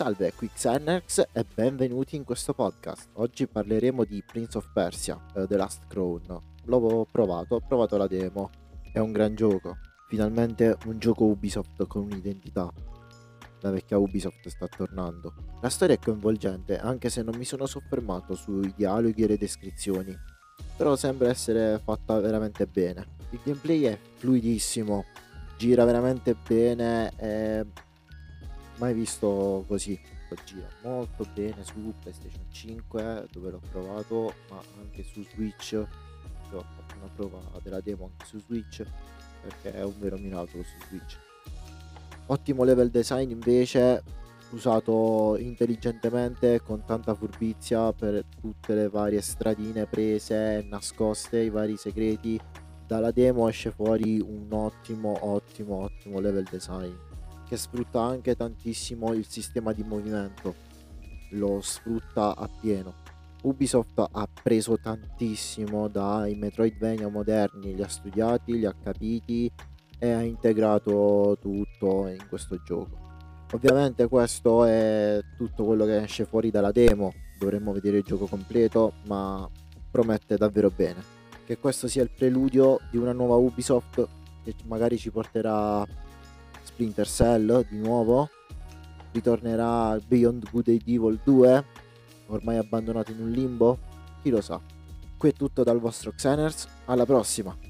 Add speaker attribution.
Speaker 1: Salve, qui Xenex e benvenuti in questo podcast. Oggi parleremo di Prince of Persia, uh, The Last Crown. L'ho provato, ho provato la demo, è un gran gioco. Finalmente un gioco Ubisoft con un'identità. La vecchia Ubisoft sta tornando. La storia è coinvolgente, anche se non mi sono soffermato sui dialoghi e le descrizioni. Però sembra essere fatta veramente bene. Il gameplay è fluidissimo, gira veramente bene. E mai visto così. Gira molto bene su PlayStation 5 dove l'ho provato ma anche su Switch. Ho fatto una prova della demo anche su Switch perché è un vero miracolo su Switch. Ottimo level design invece usato intelligentemente con tanta furbizia per tutte le varie stradine prese nascoste i vari segreti. Dalla demo esce fuori un ottimo ottimo ottimo level design che sfrutta anche tantissimo il sistema di movimento, lo sfrutta appieno. Ubisoft ha preso tantissimo dai Metroidvania moderni, li ha studiati, li ha capiti e ha integrato tutto in questo gioco. Ovviamente questo è tutto quello che esce fuori dalla demo, dovremmo vedere il gioco completo, ma promette davvero bene. Che questo sia il preludio di una nuova Ubisoft che magari ci porterà Splinter Cell di nuovo. Ritornerà Beyond Good and Evil 2 ormai abbandonato in un limbo. Chi lo sa. Qui è tutto dal vostro Xeners. Alla prossima